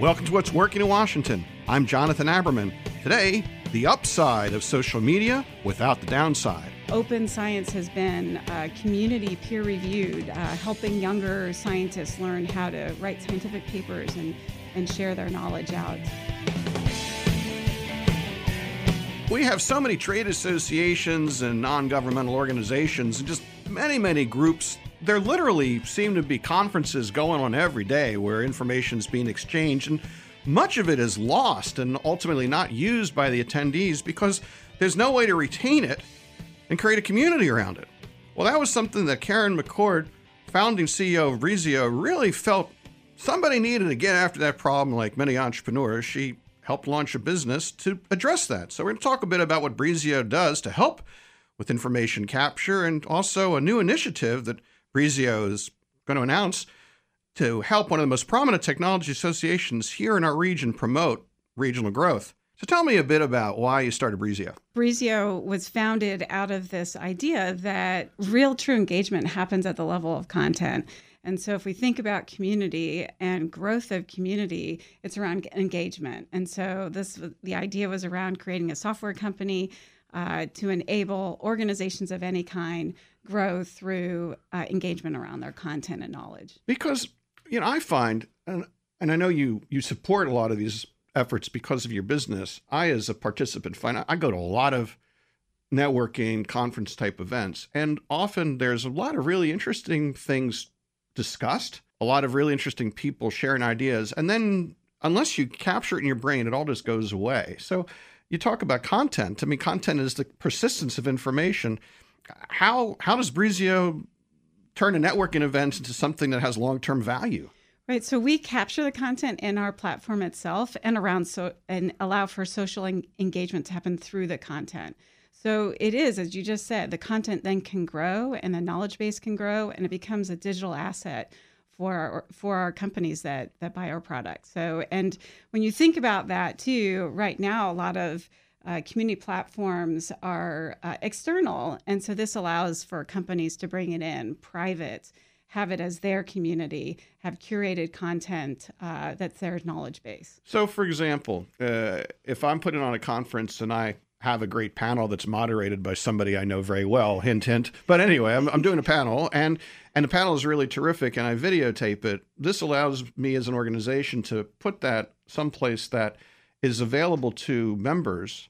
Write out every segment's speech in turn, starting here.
Welcome to What's Working in Washington. I'm Jonathan Aberman. Today, the upside of social media without the downside. Open Science has been uh, community peer reviewed, uh, helping younger scientists learn how to write scientific papers and, and share their knowledge out. We have so many trade associations and non governmental organizations and just many, many groups. There literally seem to be conferences going on every day where information is being exchanged, and much of it is lost and ultimately not used by the attendees because there's no way to retain it and create a community around it. Well, that was something that Karen McCord, founding CEO of Breezio, really felt somebody needed to get after that problem like many entrepreneurs. She helped launch a business to address that. So we're going to talk a bit about what Breezio does to help with information capture and also a new initiative that Breezio is going to announce to help one of the most prominent technology associations here in our region promote regional growth. So tell me a bit about why you started Breezio. Breezio was founded out of this idea that real true engagement happens at the level of content. And so, if we think about community and growth of community, it's around engagement. And so, this the idea was around creating a software company uh, to enable organizations of any kind grow through uh, engagement around their content and knowledge. Because you know, I find, and and I know you you support a lot of these efforts because of your business. I, as a participant, find I go to a lot of networking conference type events, and often there's a lot of really interesting things discussed, a lot of really interesting people sharing ideas, and then unless you capture it in your brain, it all just goes away. So you talk about content. I mean, content is the persistence of information. How how does Breezio turn a networking event into something that has long term value? Right. So we capture the content in our platform itself and around so and allow for social en- engagement to happen through the content. So it is, as you just said, the content then can grow and the knowledge base can grow and it becomes a digital asset for our, for our companies that that buy our products. So and when you think about that too, right now a lot of uh, community platforms are uh, external, and so this allows for companies to bring it in private, have it as their community, have curated content uh, that's their knowledge base. So, for example, uh, if I'm putting on a conference and I have a great panel that's moderated by somebody I know very well. Hint, hint. But anyway, I'm, I'm doing a panel, and and the panel is really terrific, and I videotape it. This allows me as an organization to put that someplace that is available to members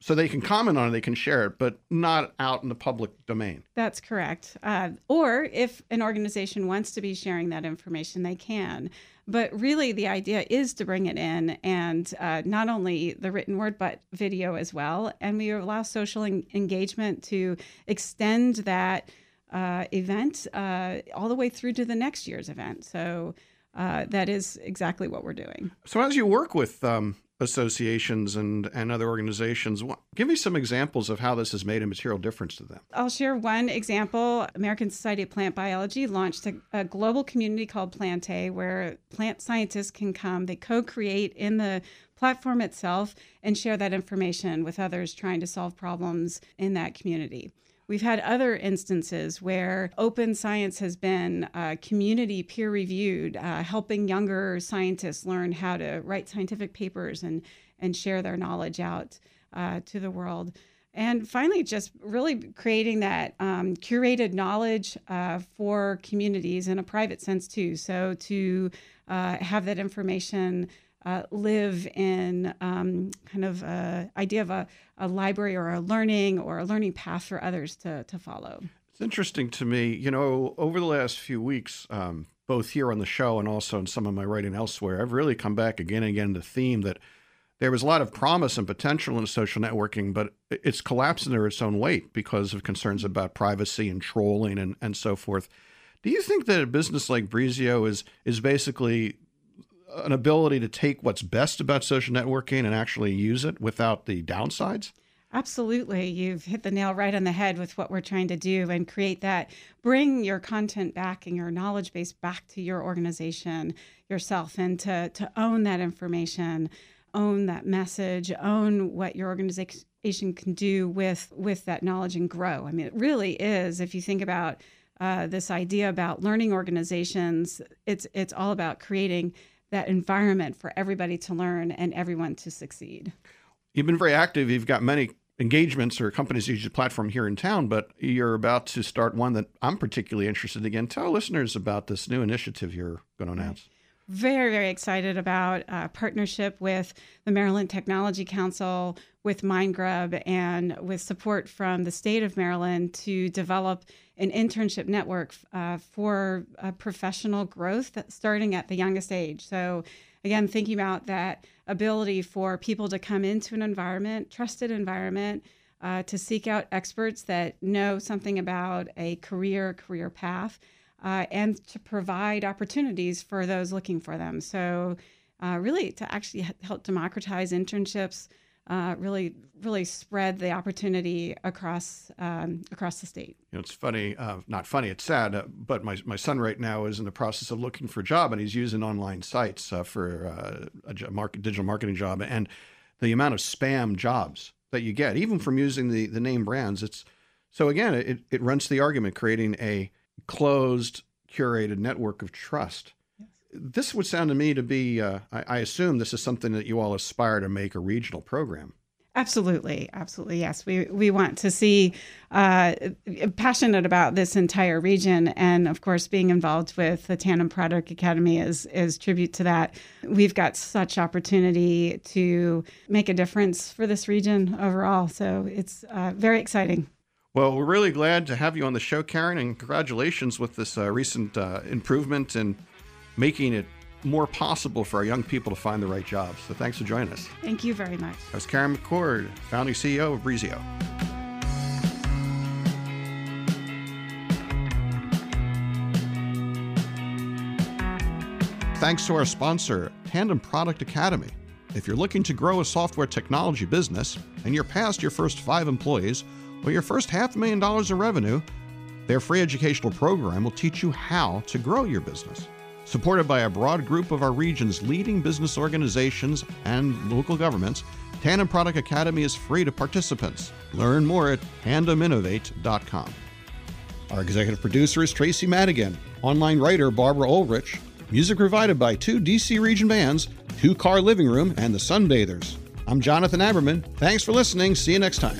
so they can comment on it, they can share it, but not out in the public domain. That's correct. Uh, or if an organization wants to be sharing that information, they can. But really, the idea is to bring it in and uh, not only the written word, but video as well. And we allow social en- engagement to extend that uh, event uh, all the way through to the next year's event. So uh, that is exactly what we're doing. So as you work with um, associations and, and other organizations. Give me some examples of how this has made a material difference to them. I'll share one example. American Society of Plant Biology launched a, a global community called Plantae where plant scientists can come, they co create in the platform itself and share that information with others trying to solve problems in that community. We've had other instances where open science has been uh, community peer reviewed, uh, helping younger scientists learn how to write scientific papers and, and share their knowledge out uh, to the world. And finally, just really creating that um, curated knowledge uh, for communities in a private sense, too. So, to uh, have that information uh, live in um, kind of a idea of a, a, library or a learning or a learning path for others to, to follow. It's interesting to me, you know, over the last few weeks, um, both here on the show and also in some of my writing elsewhere, I've really come back again and again to the theme that there was a lot of promise and potential in social networking, but it's collapsed under its own weight because of concerns about privacy and trolling and, and so forth. Do you think that a business like Breezio is is basically an ability to take what's best about social networking and actually use it without the downsides? Absolutely. You've hit the nail right on the head with what we're trying to do and create that, bring your content back and your knowledge base back to your organization yourself and to, to own that information, own that message, own what your organization can do with, with that knowledge and grow. I mean, it really is, if you think about uh, this idea about learning organizations, it's, it's all about creating that environment for everybody to learn and everyone to succeed. You've been very active. You've got many engagements or companies use your platform here in town, but you're about to start one that I'm particularly interested in. Again, tell listeners about this new initiative you're going to announce. Very, very excited about a partnership with the Maryland Technology Council, with MindGrub, and with support from the state of Maryland to develop an internship network uh, for uh, professional growth starting at the youngest age. So, again, thinking about that ability for people to come into an environment, trusted environment, uh, to seek out experts that know something about a career, career path uh, and to provide opportunities for those looking for them. So, uh, really, to actually help democratize internships, uh, really, really spread the opportunity across um, across the state. You know, it's funny, uh, not funny, it's sad, uh, but my, my son right now is in the process of looking for a job, and he's using online sites uh, for a market, digital marketing job, and the amount of spam jobs that you get, even from using the the name brands, it's so again, it, it runs the argument creating a closed, curated network of trust. This would sound to me to be, uh, I, I, assume this is something that you all aspire to make a regional program. Absolutely, absolutely, yes. We we want to see uh, passionate about this entire region, and of course, being involved with the Tandem Product Academy is is tribute to that. We've got such opportunity to make a difference for this region overall, so it's uh, very exciting. Well, we're really glad to have you on the show, Karen, and congratulations with this uh, recent uh, improvement in making it more possible for our young people to find the right jobs. So thanks for joining us. Thank you very much. That was Karen McCord, founding CEO of Breezio. Thanks to our sponsor, Tandem Product Academy. If you're looking to grow a software technology business and you're past your first five employees, or your first half a million dollars in revenue, their free educational program will teach you how to grow your business. Supported by a broad group of our region's leading business organizations and local governments, Tandem Product Academy is free to participants. Learn more at tandeminnovate.com. Our executive producer is Tracy Madigan, online writer Barbara Ulrich, music provided by two DC region bands, Two Car Living Room, and the Sunbathers. I'm Jonathan Aberman. Thanks for listening. See you next time.